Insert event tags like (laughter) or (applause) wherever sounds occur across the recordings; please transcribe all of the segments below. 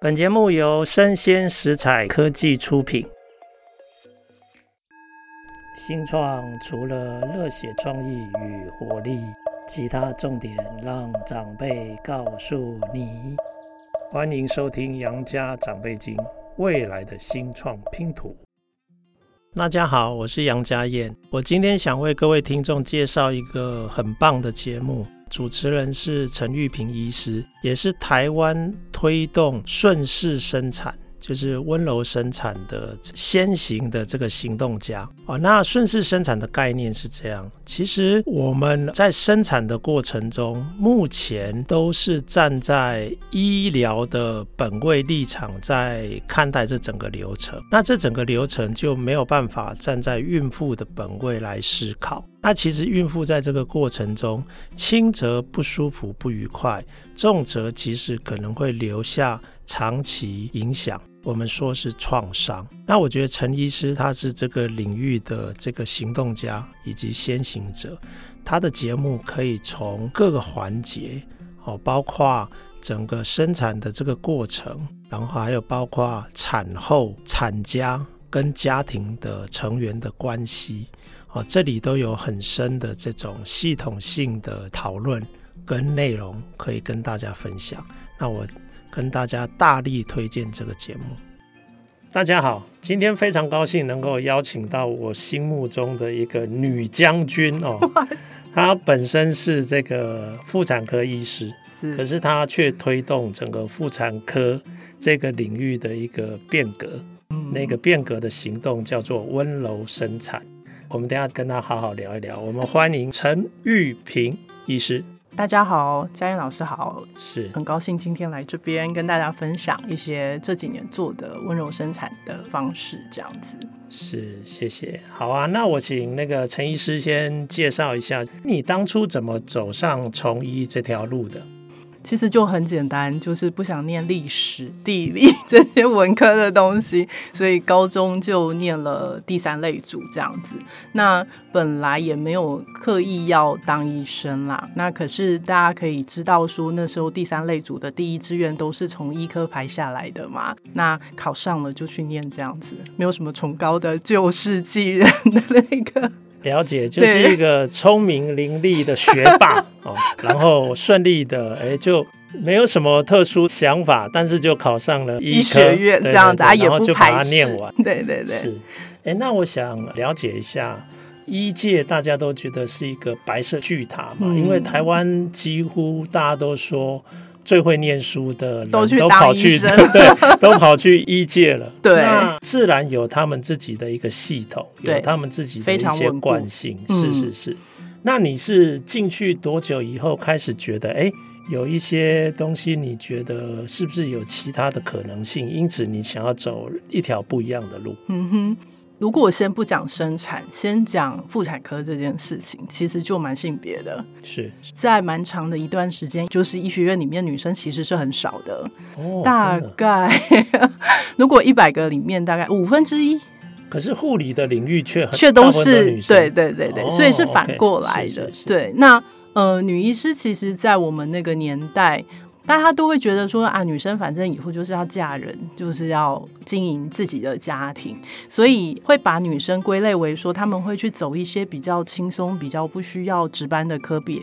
本节目由生鲜食材科技出品。新创除了热血创意与活力，其他重点让长辈告诉你。欢迎收听《杨家长辈经》，未来的新创拼图。大家好，我是杨家燕。我今天想为各位听众介绍一个很棒的节目。主持人是陈玉萍医师，也是台湾推动顺势生产，就是温柔生产的先行的这个行动家啊。那顺势生产的概念是这样，其实我们在生产的过程中，目前都是站在医疗的本位立场在看待这整个流程，那这整个流程就没有办法站在孕妇的本位来思考。那其实孕妇在这个过程中，轻则不舒服不愉快，重则其实可能会留下长期影响。我们说是创伤。那我觉得陈医师他是这个领域的这个行动家以及先行者，他的节目可以从各个环节，哦，包括整个生产的这个过程，然后还有包括产后产家跟家庭的成员的关系。哦，这里都有很深的这种系统性的讨论跟内容可以跟大家分享。那我跟大家大力推荐这个节目。大家好，今天非常高兴能够邀请到我心目中的一个女将军哦，(laughs) 她本身是这个妇产科医师，是，可是她却推动整个妇产科这个领域的一个变革。嗯，那个变革的行动叫做温柔生产。我们等下跟他好好聊一聊。我们欢迎陈玉平医师。大家好，家燕老师好，是很高兴今天来这边跟大家分享一些这几年做的温柔生产的方式，这样子。是，谢谢。好啊，那我请那个陈医师先介绍一下，你当初怎么走上从医这条路的？其实就很简单，就是不想念历史、地理这些文科的东西，所以高中就念了第三类组这样子。那本来也没有刻意要当医生啦。那可是大家可以知道说，那时候第三类组的第一志愿都是从医科排下来的嘛。那考上了就去念这样子，没有什么崇高的救世济人的那个。了解，就是一个聪明伶俐的学霸 (laughs) 哦，然后顺利的哎，就没有什么特殊想法，但是就考上了医学院这样子，啊，然后就把它念完。对对对，是。哎，那我想了解一下，医界大家都觉得是一个白色巨塔嘛，嗯，因为台湾几乎大家都说。最会念书的人都跑去，(laughs) 对，都跑去医界了。(laughs) 对，那自然有他们自己的一个系统，有他们自己的一些惯性。是是是。那你是进去多久以后开始觉得，哎，有一些东西，你觉得是不是有其他的可能性？因此，你想要走一条不一样的路？嗯哼。如果我先不讲生产，先讲妇产科这件事情，其实就蛮性别的。是在蛮长的一段时间，就是医学院里面女生其实是很少的，哦、大概 (laughs) 如果一百个里面大概五分之一。可是护理的领域却很却都是对对对对，哦、所以是反过来的。Okay, 对，那呃，女医师其实，在我们那个年代。大家都会觉得说啊，女生反正以后就是要嫁人，就是要经营自己的家庭，所以会把女生归类为说，他们会去走一些比较轻松、比较不需要值班的科别。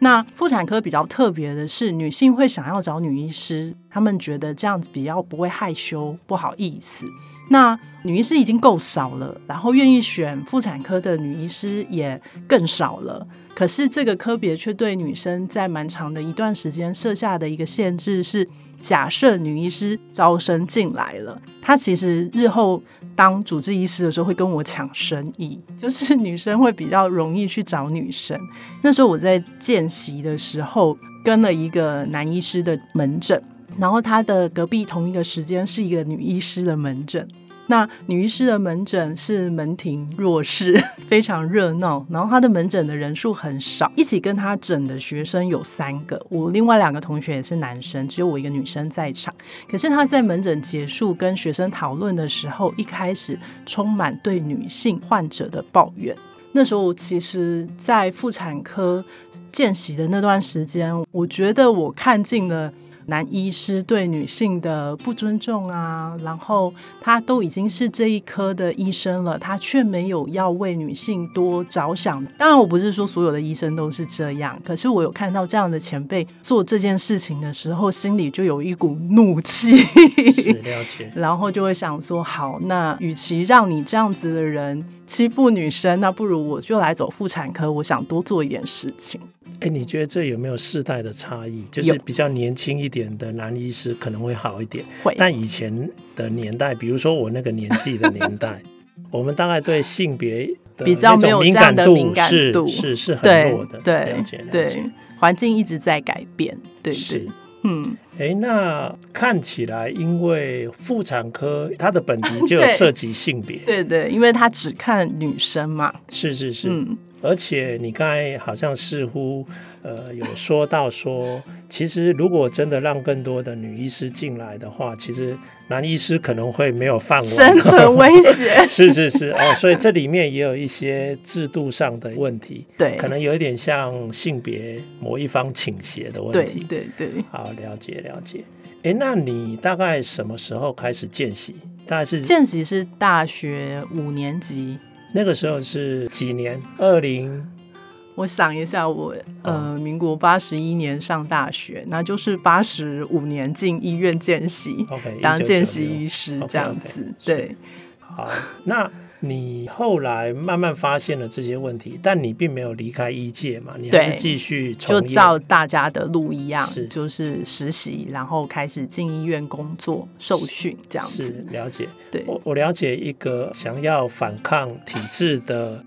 那妇产科比较特别的是，女性会想要找女医师，他们觉得这样比较不会害羞、不好意思。那女医师已经够少了，然后愿意选妇产科的女医师也更少了。可是这个科别却对女生在蛮长的一段时间设下的一个限制是：假设女医师招生进来了，她其实日后当主治医师的时候会跟我抢生意，就是女生会比较容易去找女生。那时候我在见习的时候，跟了一个男医师的门诊。然后他的隔壁同一个时间是一个女医师的门诊，那女医师的门诊是门庭若市，非常热闹。然后他的门诊的人数很少，一起跟他诊的学生有三个，我另外两个同学也是男生，只有我一个女生在场。可是他在门诊结束跟学生讨论的时候，一开始充满对女性患者的抱怨。那时候其实，在妇产科见习的那段时间，我觉得我看尽了。男医师对女性的不尊重啊，然后他都已经是这一科的医生了，他却没有要为女性多着想。当然，我不是说所有的医生都是这样，可是我有看到这样的前辈做这件事情的时候，心里就有一股怒气。了解。然后就会想说，好，那与其让你这样子的人欺负女生，那不如我就来走妇产科，我想多做一点事情。哎，你觉得这有没有世代的差异？就是比较年轻一点的男医师可能会好一点，会。但以前的年代，比如说我那个年纪的年代，(laughs) 我们大概对性别的比较没有这样的敏感度，是是，是很弱的。对对对，环境一直在改变。对对，嗯。哎，那看起来，因为妇产科它的本题 (laughs) 就有涉及性别，对，对对，因为它只看女生嘛。是是是，嗯。而且你刚才好像似乎呃有说到说，其实如果真的让更多的女医师进来的话，其实男医师可能会没有饭碗，生存威胁。(laughs) 是是是哦，所以这里面也有一些制度上的问题，对，可能有一点像性别某一方倾斜的问题。对对对，好，了解了解。哎，那你大概什么时候开始见习？大概是见习是大学五年级。那个时候是几年？二零，我想一下我，我呃，民国八十一年上大学，那就是八十五年进医院见习当见习医师这样子。Okay, okay, 对，好，那。你后来慢慢发现了这些问题，但你并没有离开医界嘛？你还是继续就照大家的路一样，是就是实习，然后开始进医院工作、受训这样子。是了解，对，我我了解一个想要反抗体制的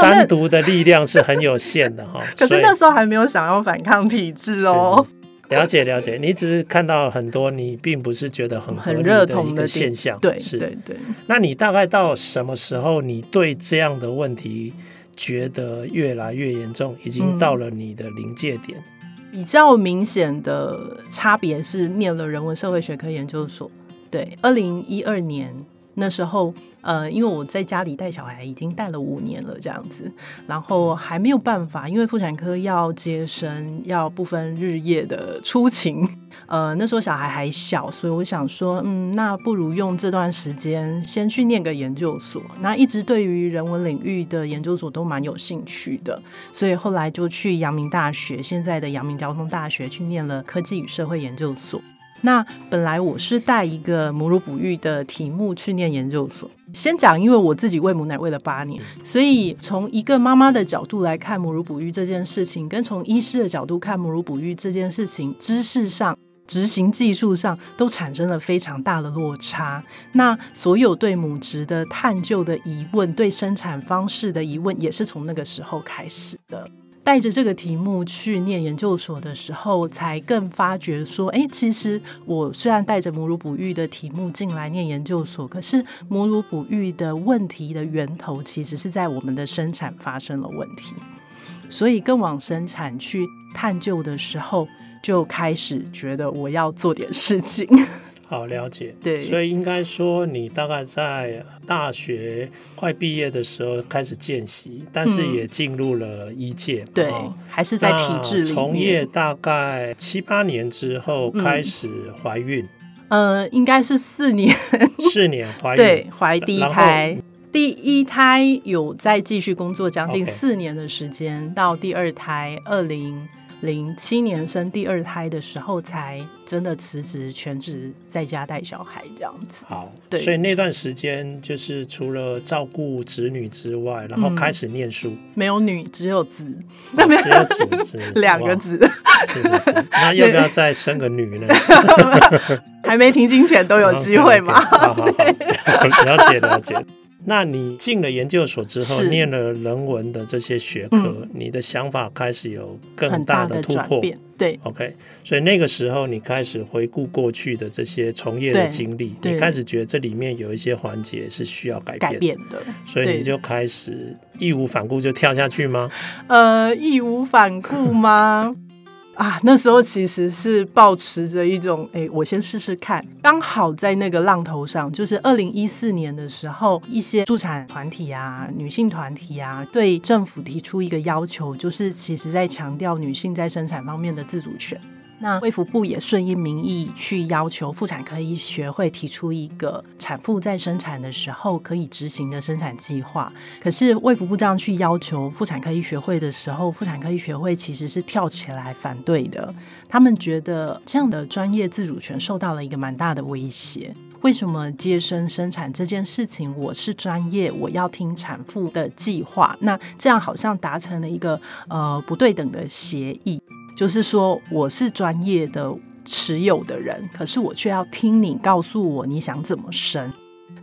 单独的力量是很有限的哈。(laughs) 可是那时候还没有想要反抗体制哦。是是了解了解，你只是看到很多你并不是觉得很很热同的现象，对，是，对对。那你大概到什么时候，你对这样的问题觉得越来越严重，已经到了你的临界点？嗯，比较明显的差别是念了人文社会学科研究所，对，二零一二年那时候。呃，因为我在家里带小孩已经带了五年了，这样子，然后还没有办法，因为妇产科要接生，要不分日夜的出勤。呃，那时候小孩还小，所以我想说，嗯，那不如用这段时间先去念个研究所。那一直对于人文领域的研究所都蛮有兴趣的，所以后来就去阳明大学，现在的阳明交通大学去念了科技与社会研究所。那本来我是带一个母乳哺育的题目去念研究所。先讲，因为我自己喂母奶喂了八年，所以从一个妈妈的角度来看母乳哺育这件事情，跟从医师的角度看母乳哺育这件事情，知识上、执行技术上都产生了非常大的落差。那所有对母职的探究的疑问，对生产方式的疑问，也是从那个时候开始的。带着这个题目去念研究所的时候，才更发觉说，哎，其实我虽然带着母乳哺育的题目进来念研究所，可是母乳哺育的问题的源头，其实是在我们的生产发生了问题。所以更往生产去探究的时候，就开始觉得我要做点事情。好，了解，对，所以应该说你大概在大学快毕业的时候开始见习，但是也进入了医界，嗯、对，还是在体制里从业大概七八年之后开始怀孕，嗯、呃，应该是四年，四年 (laughs) 怀孕，对，怀第一胎，第一胎有再继续工作将近四年的时间.到第二胎二零。零七年生第二胎的时候，才真的辞职全职在家带小孩这样子。好，对，所以那段时间就是除了照顾子女之外，然后开始念书。嗯、没有女，只有子，只有子，(laughs) 两个子。是是是，那要不要再生个女呢？(laughs) 还没停经前都有机会嘛。(laughs) 好好好，了解了解。那你进了研究所之后，念了人文的这些学科，嗯，你的想法开始有更大的突破。对，OK，所以那个时候你开始回顾过去的这些从业的经历，你开始觉得这里面有一些环节是需要改变的，所以你就开始义无反顾就跳下去吗？呃，义无反顾吗？啊，那时候其实是抱持着一种，哎，我先试试看。刚好在那个浪头上，就是二零一四年的时候，一些助产团体啊、女性团体啊，对政府提出一个要求，就是其实在强调女性在生产方面的自主权。那卫福部也顺应民意，去要求妇产科医学会提出一个产妇在生产的时候可以执行的生产计划。可是卫福部这样去要求妇产科医学会的时候，妇产科医学会其实是跳起来反对的。他们觉得这样的专业自主权受到了一个蛮大的威胁。为什么接生生产这件事情，我是专业，我要听产妇的计划？那这样好像达成了一个呃不对等的协议。就是说，我是专业的持有的人，可是我却要听你告诉我你想怎么生。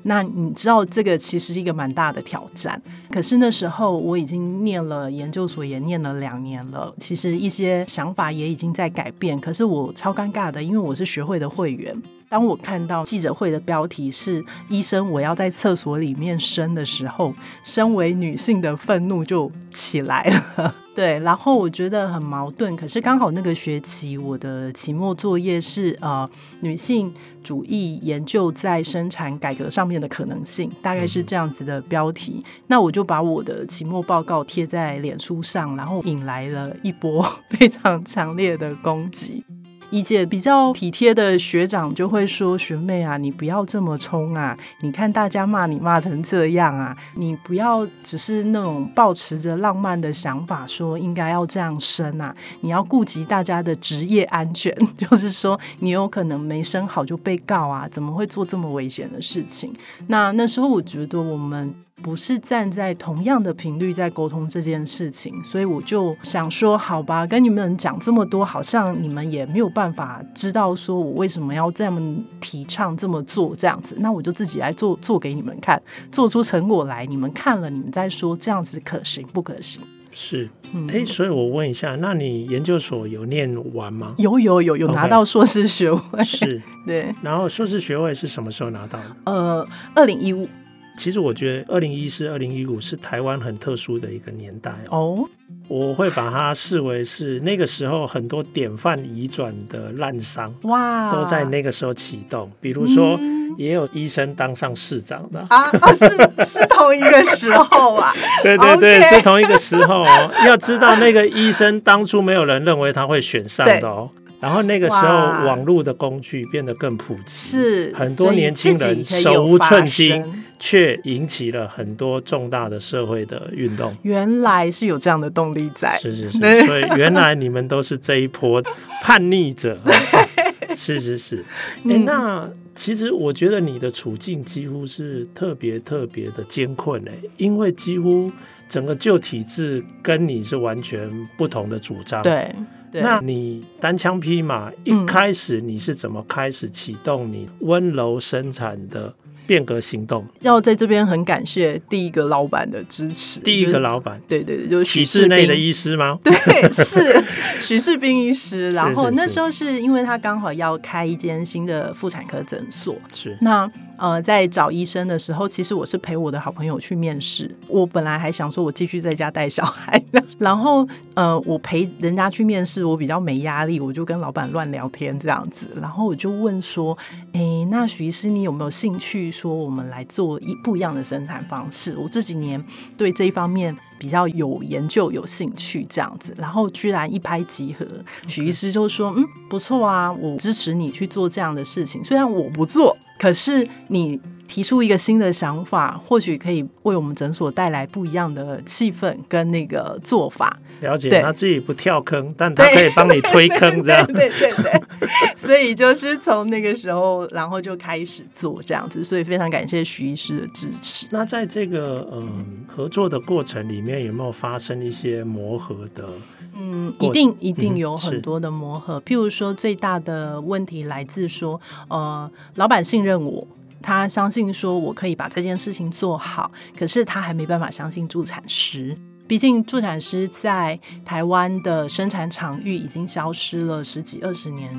那你知道这个其实是一个蛮大的挑战。可是那时候我已经念了研究所，也念了两年了，其实一些想法也已经在改变。可是我超尴尬的，因为我是学会的会员。当我看到记者会的标题是“医生，我要在厕所里面生”的时候，身为女性的愤怒就起来了。(laughs) 对，然后我觉得很矛盾。可是刚好那个学期我的期末作业是呃女性主义研究在生产改革上面的可能性，大概是这样子的标题。那我就把我的期末报告贴在脸书上，然后引来了一波 (laughs) 非常强烈的攻击。一届比较体贴的学长就会说：“学妹啊，你不要这么冲啊！你看大家骂你骂成这样啊，你不要只是那种抱持着浪漫的想法说应该要这样生啊！你要顾及大家的职业安全，(laughs) 就是说你有可能没生好就被告啊！怎么会做这么危险的事情？那那时候我觉得我们。”不是站在同样的频率在沟通这件事情，所以我就想说，好吧，跟你们讲这么多，好像你们也没有办法知道说我为什么要这么提倡这么做这样子，那我就自己来做做给你们看，做出成果来，你们看了，你们再说这样子可行不可行？是，哎、欸，所以我问一下，那你研究所有念完吗？有有有有拿到硕士学位是，对。然后硕士学位是什么时候拿到的？呃，二零一五。其实我觉得二零一四、二零一五是台湾很特殊的一个年代哦，我会把它视为是那个时候很多典范移转的滥觴哇，都在那个时候启动。比如说，也有医生当上市长的。啊，啊是 (laughs) 是同一个时候啊，对对对是同一个时候哦。要知道那个医生当初没有人认为他会选上的哦。然后那个时候，网络的工具变得更普及，是很多年轻人手无寸金，却引起了很多重大的社会的运动。原来是有这样的动力在，是是是，(laughs) 所以原来你们都是这一波叛逆者，(laughs) 是是是。哎，那其实我觉得你的处境几乎是特别特别的艰困哎，因为几乎整个旧体制跟你是完全不同的主张，对。那你单枪匹马一开始你是怎么开始启动你温柔生产的变革行动？要在这边很感谢第一个老板的支持。第一个老板，对对对，就是许世内的医师吗？(laughs) 对，是 (laughs) 许世斌医师。然后那时候是因为他刚好要开一间新的妇产科诊所，是那。呃，在找医生的时候，其实我是陪我的好朋友去面试。我本来还想说，我继续在家带小孩。(laughs) 然后，呃，我陪人家去面试，我比较没压力，我就跟老板乱聊天这样子。然后我就问说：“诶，那许医师，你有没有兴趣说我们来做一不一样的生产方式？我这几年对这一方面比较有研究、有兴趣这样子。”然后居然一拍即合，许医师就说：“嗯，不错啊，我支持你去做这样的事情，虽然我不做。”可是你提出一个新的想法，或许可以为我们诊所带来不一样的气氛跟那个做法。了解，他自己不跳坑，但他可以帮你推坑，这样。(laughs) 对对对，对，所以就是从那个时候，然后就开始做这样子。所以非常感谢许医师的支持。那在这个嗯合作的过程里面，有没有发生一些磨合的？嗯，一定一定有很多的磨合。嗯、譬如说，最大的问题来自说，呃，老板信任我，他相信说我可以把这件事情做好，可是他还没办法相信助产师。毕竟助产师在台湾的生产场域已经消失了十几二十年。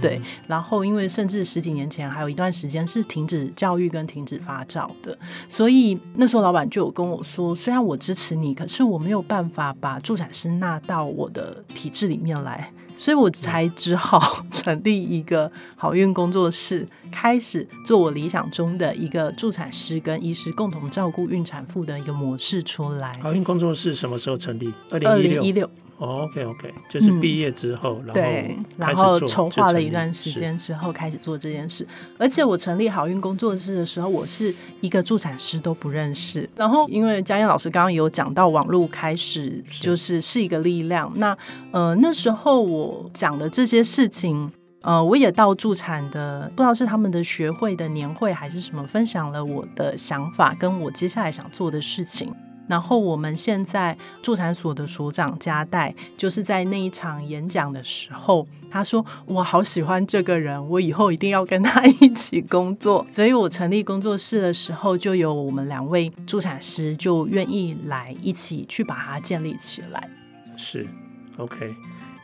对，然后因为甚至十几年前还有一段时间是停止教育跟停止发照的，所以那时候老板就有跟我说，虽然我支持你，可是我没有办法把助产师纳到我的体制里面来，所以我才只好 (laughs) 成立一个好运工作室，开始做我理想中的一个助产师跟医师共同照顾孕产妇的一个模式出来。好运工作室什么时候成立？二零一六。哦，OK OK，就是毕业之后，嗯、对，然后筹划了一段时间之后开始做这件事。而且我成立好运工作室的时候，我是一个助产师都不认识。然后因为嘉燕老师刚刚有讲到网络开始就是是一个力量。那呃那时候我讲的这些事情，呃我也到助产的不知道是他们的学会的年会还是什么，分享了我的想法跟我接下来想做的事情。然后我们现在助产所的所长加代，就是在那一场演讲的时候，他说：“我好喜欢这个人，我以后一定要跟他一起工作。(laughs) ”所以，我成立工作室的时候，就有我们两位助产师就愿意来一起去把它建立起来。是，OK。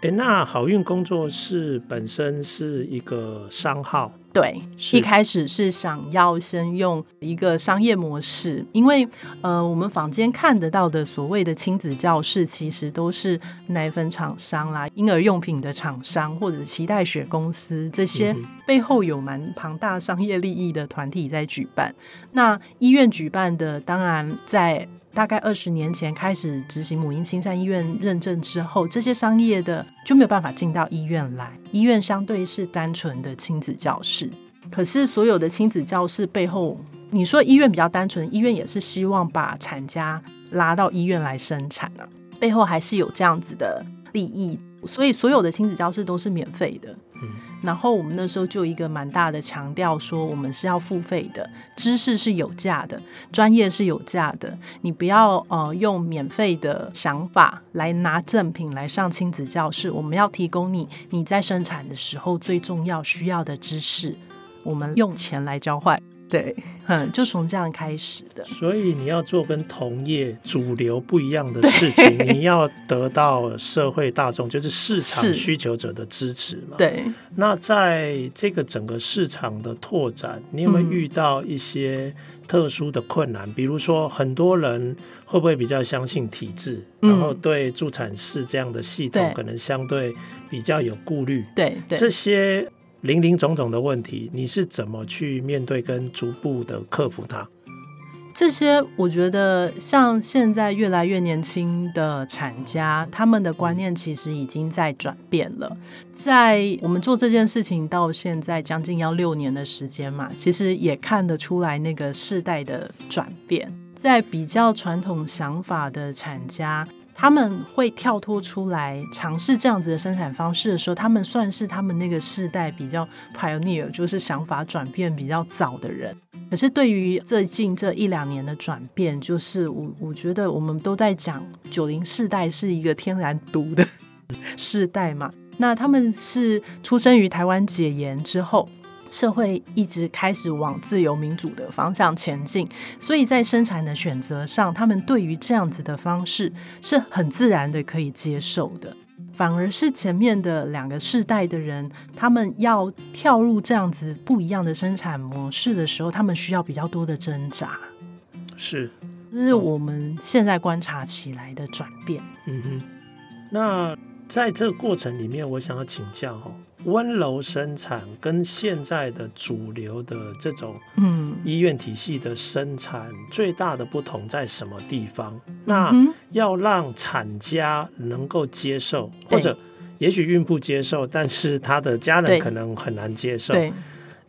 哎，那好运工作室本身是一个商号。对，一开始是想要先用一个商业模式，因为呃，我们坊间看得到的所谓的亲子教室，其实都是奶粉厂商啦、婴儿用品的厂商或者脐带血公司这些背后有蛮庞大商业利益的团体在举办。那医院举办的，当然在。大概二十年前开始执行母婴青山医院认证之后，这些商业的就没有办法进到医院来。医院相对是单纯的亲子教室，可是所有的亲子教室背后，你说医院比较单纯，医院也是希望把产家拉到医院来生产啊，背后还是有这样子的利益，所以所有的亲子教室都是免费的。嗯然后我们那时候就一个蛮大的强调说，我们是要付费的，知识是有价的，专业是有价的。你不要呃用免费的想法来拿赠品来上亲子教室，我们要提供你你在生产的时候最重要需要的知识，我们用钱来交换。对，嗯，就从这样开始的。所以你要做跟同业主流不一样的事情，你要得到社会大众，就是市场需求者的支持嘛。对。那在这个整个市场的拓展，你有没有遇到一些特殊的困难？嗯、比如说，很多人会不会比较相信体制，嗯、然后对助产士这样的系统可能相对比较有顾虑？对，对，这些。林林总总的问题，你是怎么去面对跟逐步的克服它？这些我觉得，像现在越来越年轻的产家，他们的观念其实已经在转变了。在我们做这件事情到现在将近要六年的时间嘛，其实也看得出来那个世代的转变。在比较传统想法的产家。他们会跳脱出来尝试这样子的生产方式的时候，他们算是他们那个世代比较 pioneer，就是想法转变比较早的人。可是对于最近这一两年的转变，就是我我觉得我们都在讲九零世代是一个天然独的 (laughs) 世代嘛，那他们是出生于台湾解严之后。社会一直开始往自由民主的方向前进，所以在生产的选择上，他们对于这样子的方式是很自然的可以接受的。反而是前面的两个世代的人，他们要跳入这样子不一样的生产模式的时候，他们需要比较多的挣扎。是，这是我们现在观察起来的转变。嗯哼，那在这个过程里面，我想要请教哈。温柔生产跟现在的主流的这种嗯医院体系的生产最大的不同在什么地方？那要让产家能够接受，或者也许孕妇接受，但是他的家人可能很难接受。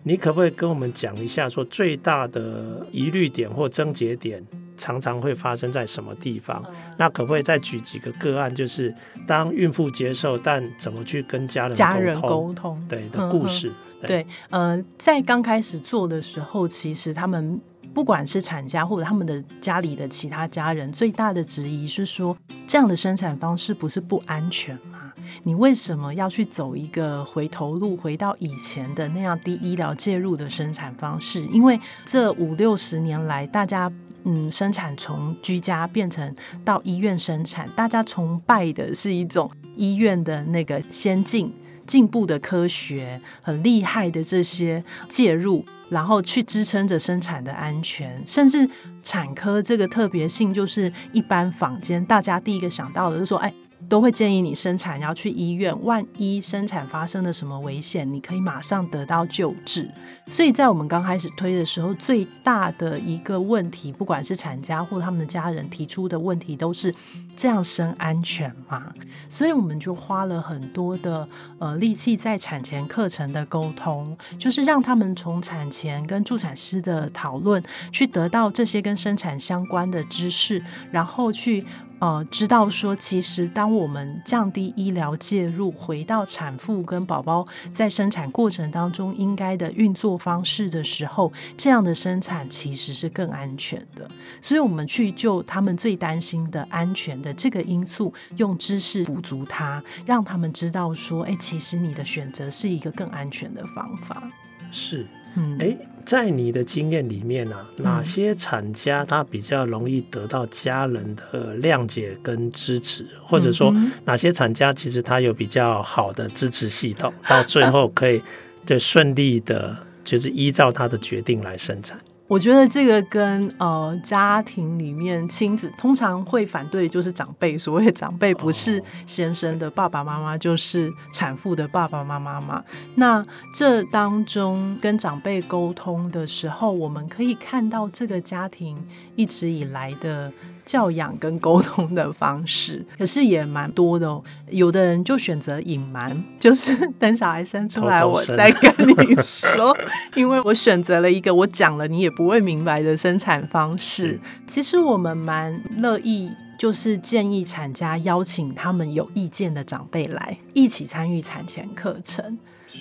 你可不可以跟我们讲一下，说最大的疑虑点或症结点？常常会发生在什么地方？那可不可以再举几个个案？就是当孕妇接受，但怎么去跟家人家人沟通？对的故事。对，呃，在刚开始做的时候，其实他们不管是产家或者他们的家里的其他家人，最大的质疑是说，这样的生产方式不是不安全吗？你为什么要去走一个回头路，回到以前的那样低医疗介入的生产方式？因为这五六十年来，大家。嗯，生产从居家变成到医院生产，大家崇拜的是一种医院的那个先进、进步的科学，很厉害的这些介入，然后去支撑着生产的安全。甚至产科这个特别性，就是一般坊间大家第一个想到的就是说，哎，都会建议你生产要去医院，万一生产发生了什么危险，你可以马上得到救治。所以在我们刚开始推的时候，最大的一个问题，不管是产家或他们的家人提出的问题，都是这样生安全吗？所以我们就花了很多的呃力气在产前课程的沟通，就是让他们从产前跟助产师的讨论，去得到这些跟生产相关的知识，然后去。呃，知道说，其实当我们降低医疗介入，回到产妇跟宝宝在生产过程当中应该的运作方式的时候，这样的生产其实是更安全的。所以，我们去就他们最担心的安全的这个因素，用知识补足它，让他们知道说，哎，其实你的选择是一个更安全的方法。是，嗯，哎。在你的经验里面啊，哪些厂家他比较容易得到家人的谅解跟支持，或者说哪些厂家其实他有比较好的支持系统，到最后可以对顺利的，就是依照他的决定来生产。我觉得这个跟呃家庭里面亲子通常会反对，就是长辈。所谓长辈不是先生的爸爸妈妈，就是产妇的爸爸妈妈嘛。那这当中跟长辈沟通的时候，我们可以看到这个家庭一直以来的。教养跟沟通的方式，(laughs) 可是也蛮多的哦。有的人就选择隐瞒，(laughs) 就是等小孩生出来我再跟你说，(laughs) 因为我选择了一个我讲了你也不会明白的生产方式。其实我们蛮乐意，就是建议产家邀请他们有意见的长辈来一起参与产前课程。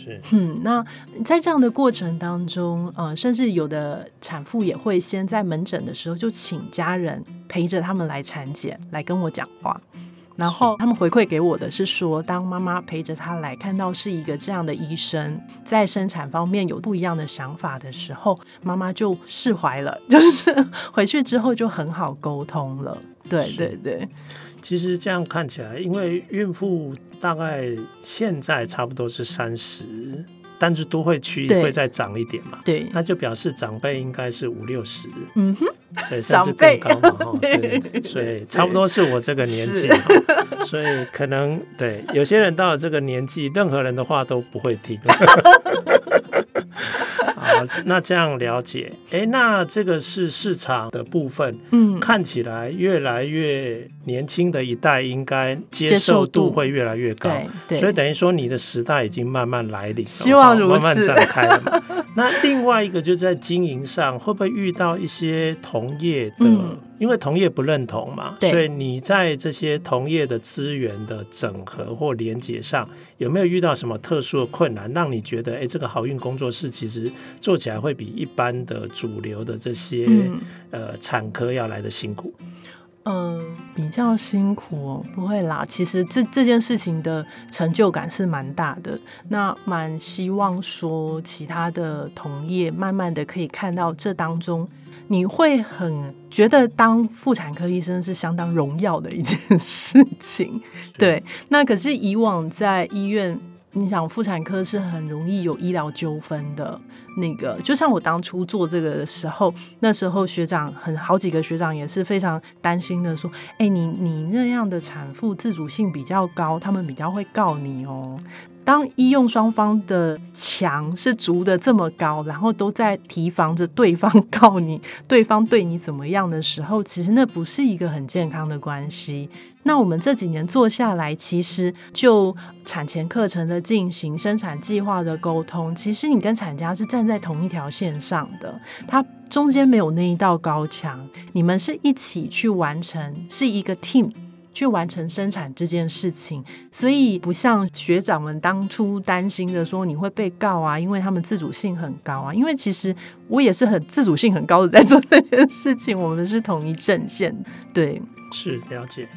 是，嗯，那在这样的过程当中，呃，甚至有的产妇也会先在门诊的时候就请家人陪着他们来产检，来跟我讲话。然后他们回馈给我的是说，当妈妈陪着他来看到是一个这样的医生，在生产方面有不一样的想法的时候，妈妈就释怀了，(laughs) 就是回去之后就很好沟通了。对对对。其实这样看起来，因为孕妇大概现在差不多是三十，但是都会区会再长一点嘛，对，那就表示长辈应该是五六十，嗯哼，对，(laughs) 甚至更高嘛，哈，对 (laughs) 对。对，所以差不多是我这个年纪，所以可能对有些人到了这个年纪，任何人的话都不会听。(laughs) 好，那这样了解，哎，那这个是市场的部分，嗯，看起来越来越年轻的一代应该接受度会越来越高，对，所以等于说你的时代已经慢慢来临了，希望如此，慢慢展开了嘛。那另外一个就是在经营上，会不会遇到一些同业的？嗯因为同业不认同嘛，所以你在这些同业的资源的整合或连接上，有没有遇到什么特殊的困难，让你觉得，哎，这个好运工作室其实做起来会比一般的主流的这些、嗯、呃产科要来的辛苦？嗯，比较辛苦哦，不会啦。其实这这件事情的成就感是蛮大的，那蛮希望说其他的同业慢慢的可以看到这当中。你会很觉得当妇产科医生是相当荣耀的一件事情，对。那可是以往在医院，你想妇产科是很容易有医疗纠纷的。那个就像我当初做这个的时候，那时候学长很好几个学长也是非常担心的，说：“哎，你你那样的产妇自主性比较高，他们比较会告你哦。”当医用双方的墙是筑的这么高，然后都在提防着对方告你，对方对你怎么样的时候，其实那不是一个很健康的关系。那我们这几年做下来，其实就产前课程的进行、生产计划的沟通，其实你跟产家是站在同一条线上的，它中间没有那一道高墙，你们是一起去完成，是一个 team。去完成生产这件事情，所以不像学长们当初担心的说你会被告啊，因为他们自主性很高啊。因为其实我也是很自主性很高的在做这件事情，我们是同一阵线，对，是了解。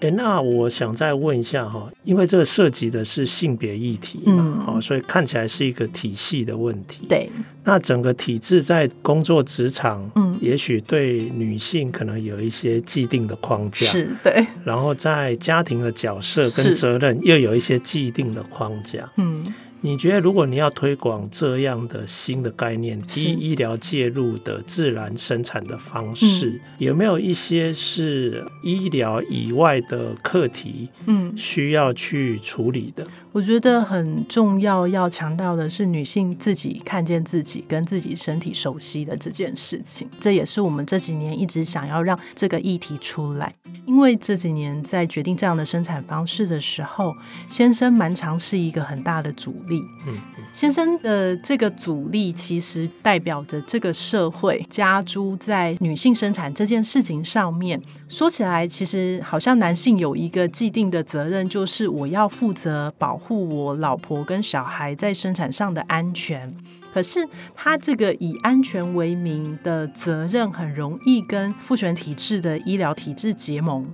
哎，那我想再问一下哈，因为这个涉及的是性别议题嘛，好、嗯，所以看起来是一个体系的问题。对，那整个体制在工作职场，嗯，也许对女性可能有一些既定的框架，是对。然后在家庭的角色跟责任又有一些既定的框架，嗯。你觉得如果你要推广这样的新的概念，低医疗介入的自然生产的方式，嗯、有没有一些是医疗以外的课题？嗯，需要去处理的？我觉得很重要，要强调的是女性自己看见自己跟自己身体熟悉的这件事情。这也是我们这几年一直想要让这个议题出来，因为这几年在决定这样的生产方式的时候，先生蛮常是一个很大的阻力。嗯，先生的这个阻力其实代表着这个社会加诸在女性生产这件事情上面。说起来，其实好像男性有一个既定的责任，就是我要负责保护。护我老婆跟小孩在生产上的安全，可是他这个以安全为名的责任，很容易跟父权体制的医疗体制结盟，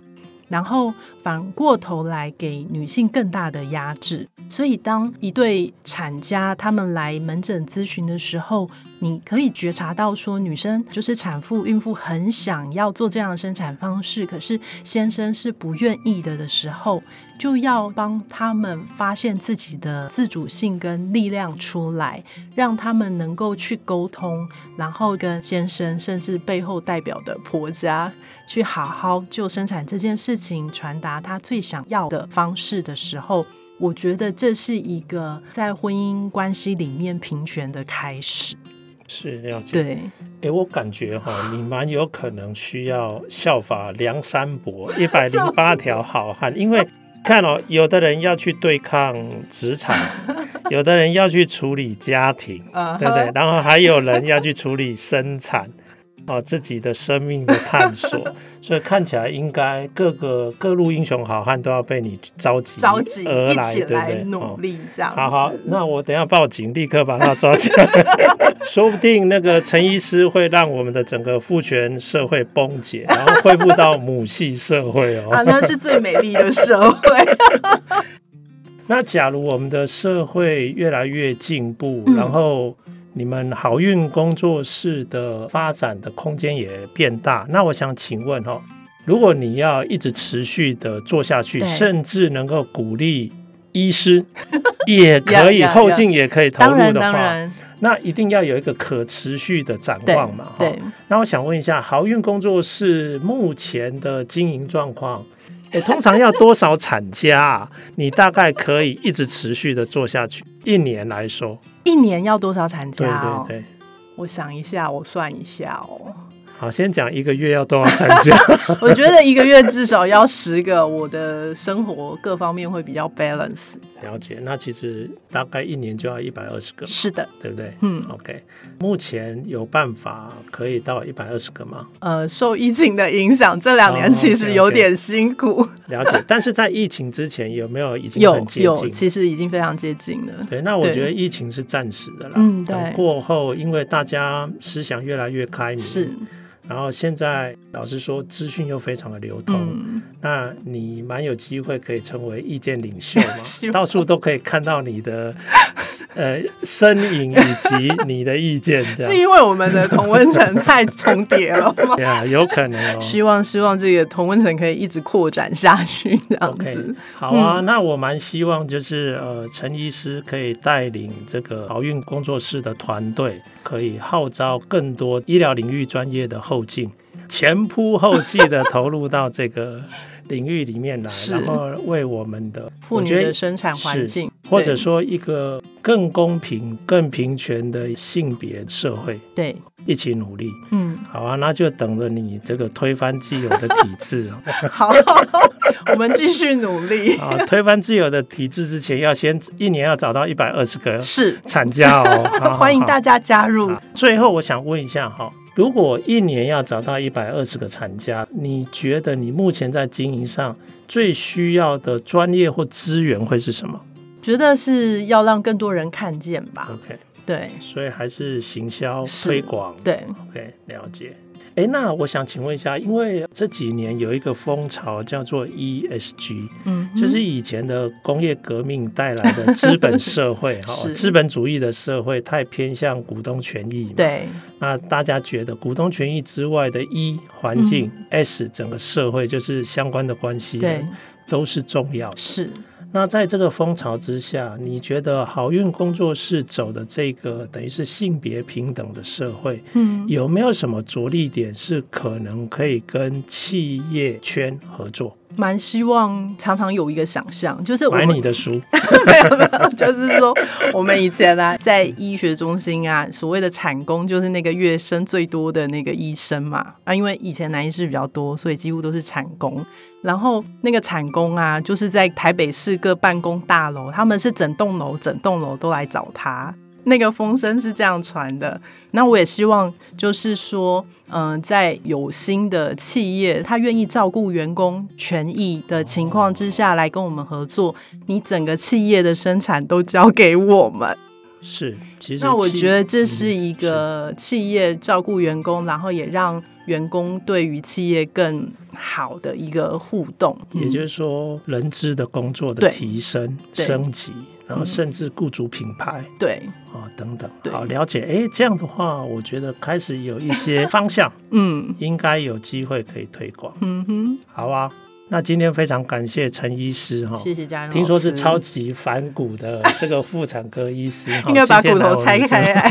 然后反过头来给女性更大的压制。所以，当一对产家他们来门诊咨询的时候，你可以觉察到说，女生就是产妇、孕妇很想要做这样的生产方式，可是先生是不愿意的的时候，就要帮他们发现自己的自主性跟力量出来，让他们能够去沟通，然后跟先生甚至背后代表的婆家去好好就生产这件事情传达他最想要的方式的时候。我觉得这是一个在婚姻关系里面平权的开始，是了解。对，哎，我感觉哈，你蛮有可能需要效法梁山伯 (laughs) 一百零八条好汉，因为看哦，有的人要去对抗职场，(laughs) 有的人要去处理家庭，对不对？然后还有人要去处理生产。哦，自己的生命的探索，(laughs) 所以看起来应该各个各路英雄好汉都要被你召集召集而来，对不对？努力这样。好好，那我等下报警，立刻把他抓起来。(laughs) 说不定那个陈医师会让我们的整个父权社会崩解，然后恢复到母系社会哦。(laughs) 啊，那是最美丽的社会。那假如我们的社会越来越进步，嗯、然后。你们好运工作室的发展的空间也变大，那我想请问哈，如果你要一直持续的做下去，甚至能够鼓励医师 (laughs) 也可以后进也可以投入的话，那一定要有一个可持续的展望嘛？对。那我想问一下，好运工作室目前的经营状况，诶，通常要多少产家啊？你大概可以一直持续的做下去，一年来说。一年要多少产假哦？对对对，我想一下，我算一下哦。好，先讲一个月要多少产假？(laughs) 我觉得一个月至少要十个，我的生活各方面会比较 balance。了解，那其实大概一年就要一百二十个。是的，对不对？嗯，OK。目前有办法可以到一百二十个吗？呃，受疫情的影响，这两年其实有点辛苦。Oh, okay, okay. 了解，但是在疫情之前有没有已经很接近？有，有，其实已经非常接近了。对，那我觉得疫情是暂时的啦。嗯，对。等过后，因为大家思想越来越开明。是。然后现在老实说，资讯又非常的流通，嗯、那你蛮有机会可以成为意见领袖嘛？(laughs) 到处都可以看到你的呃身影以及你的意见，这样 (laughs) 是因为我们的同温层太重叠了吗？(laughs) 对啊，有可能哦。希望希望这个同温层可以一直扩展下去，这样子。Okay, 好啊，嗯、那我蛮希望就是呃陈医师可以带领这个好运工作室的团队，可以号召更多医疗领域专业的。后进，前仆后继的投入到这个领域里面来，(laughs) 然后为我们的妇女的生产环境，或者说一个更公平、更平权的性别社会，对，一起努力。嗯，好啊，那就等着你这个推翻既有的体制。(laughs) 好，我们继续努力。(laughs) 啊，推翻既有的体制之前，要先一年要找到一百二十个是产假哦。欢迎大家加入。最后，我想问一下哈。如果一年要找到一百二十个产家，你觉得你目前在经营上最需要的专业或资源会是什么？觉得是要让更多人看见吧。OK，对，所以还是行销推广。对，OK，了解。哎，那我想请问一下，因为这几年有一个风潮叫做 ESG，嗯，就是以前的工业革命带来的资本 (laughs) 社会，哈，资本主义的社会太偏向股东权益，对，那大家觉得股东权益之外的 E 环境，嗯，S 整个社会就是相关的关系，对，都是重要的，是。那在这个风潮之下，你觉得好运工作室走的这个等于是性别平等的社会，嗯，有没有什么着力点是可能可以跟企业圈合作？蛮希望常常有一个想象，就是我买你的书，没有没有，就是说我们以前啊，在医学中心啊，所谓的产工就是那个月生最多的那个医生嘛啊，因为以前男医师比较多，所以几乎都是产工。然后那个产工啊，就是在台北市各办公大楼，他们是整栋楼整栋楼都来找他。那个风声是这样传的，那我也希望就是说，嗯、呃，在有心的企业，他愿意照顾员工权益的情况之下来跟我们合作，你整个企业的生产都交给我们。是，其实那我觉得这是一个企业照顾员工，然后也让员工对于企业更好的一个互动。也就是说，人资的工作的提升、升级。然后甚至雇主品牌，对啊等等，好了解。哎，这样的话，我觉得开始有一些 (laughs) 方向，嗯，应该有机会可以推广。嗯哼，好啊。那今天非常感谢陈医师哈，谢谢。听说是超级反骨的 (laughs) 这个妇产科医师，(laughs) 应该把骨头拆开来。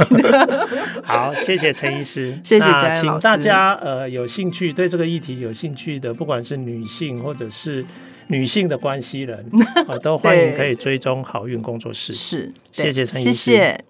好，谢谢陈医师，谢谢嘉玲。请大家呃有兴趣对这个议题有兴趣的，不管是女性或者是。女性的关系人，我 (laughs) 都欢迎可以追踪好运工作室。是，谢谢陈医师。谢谢。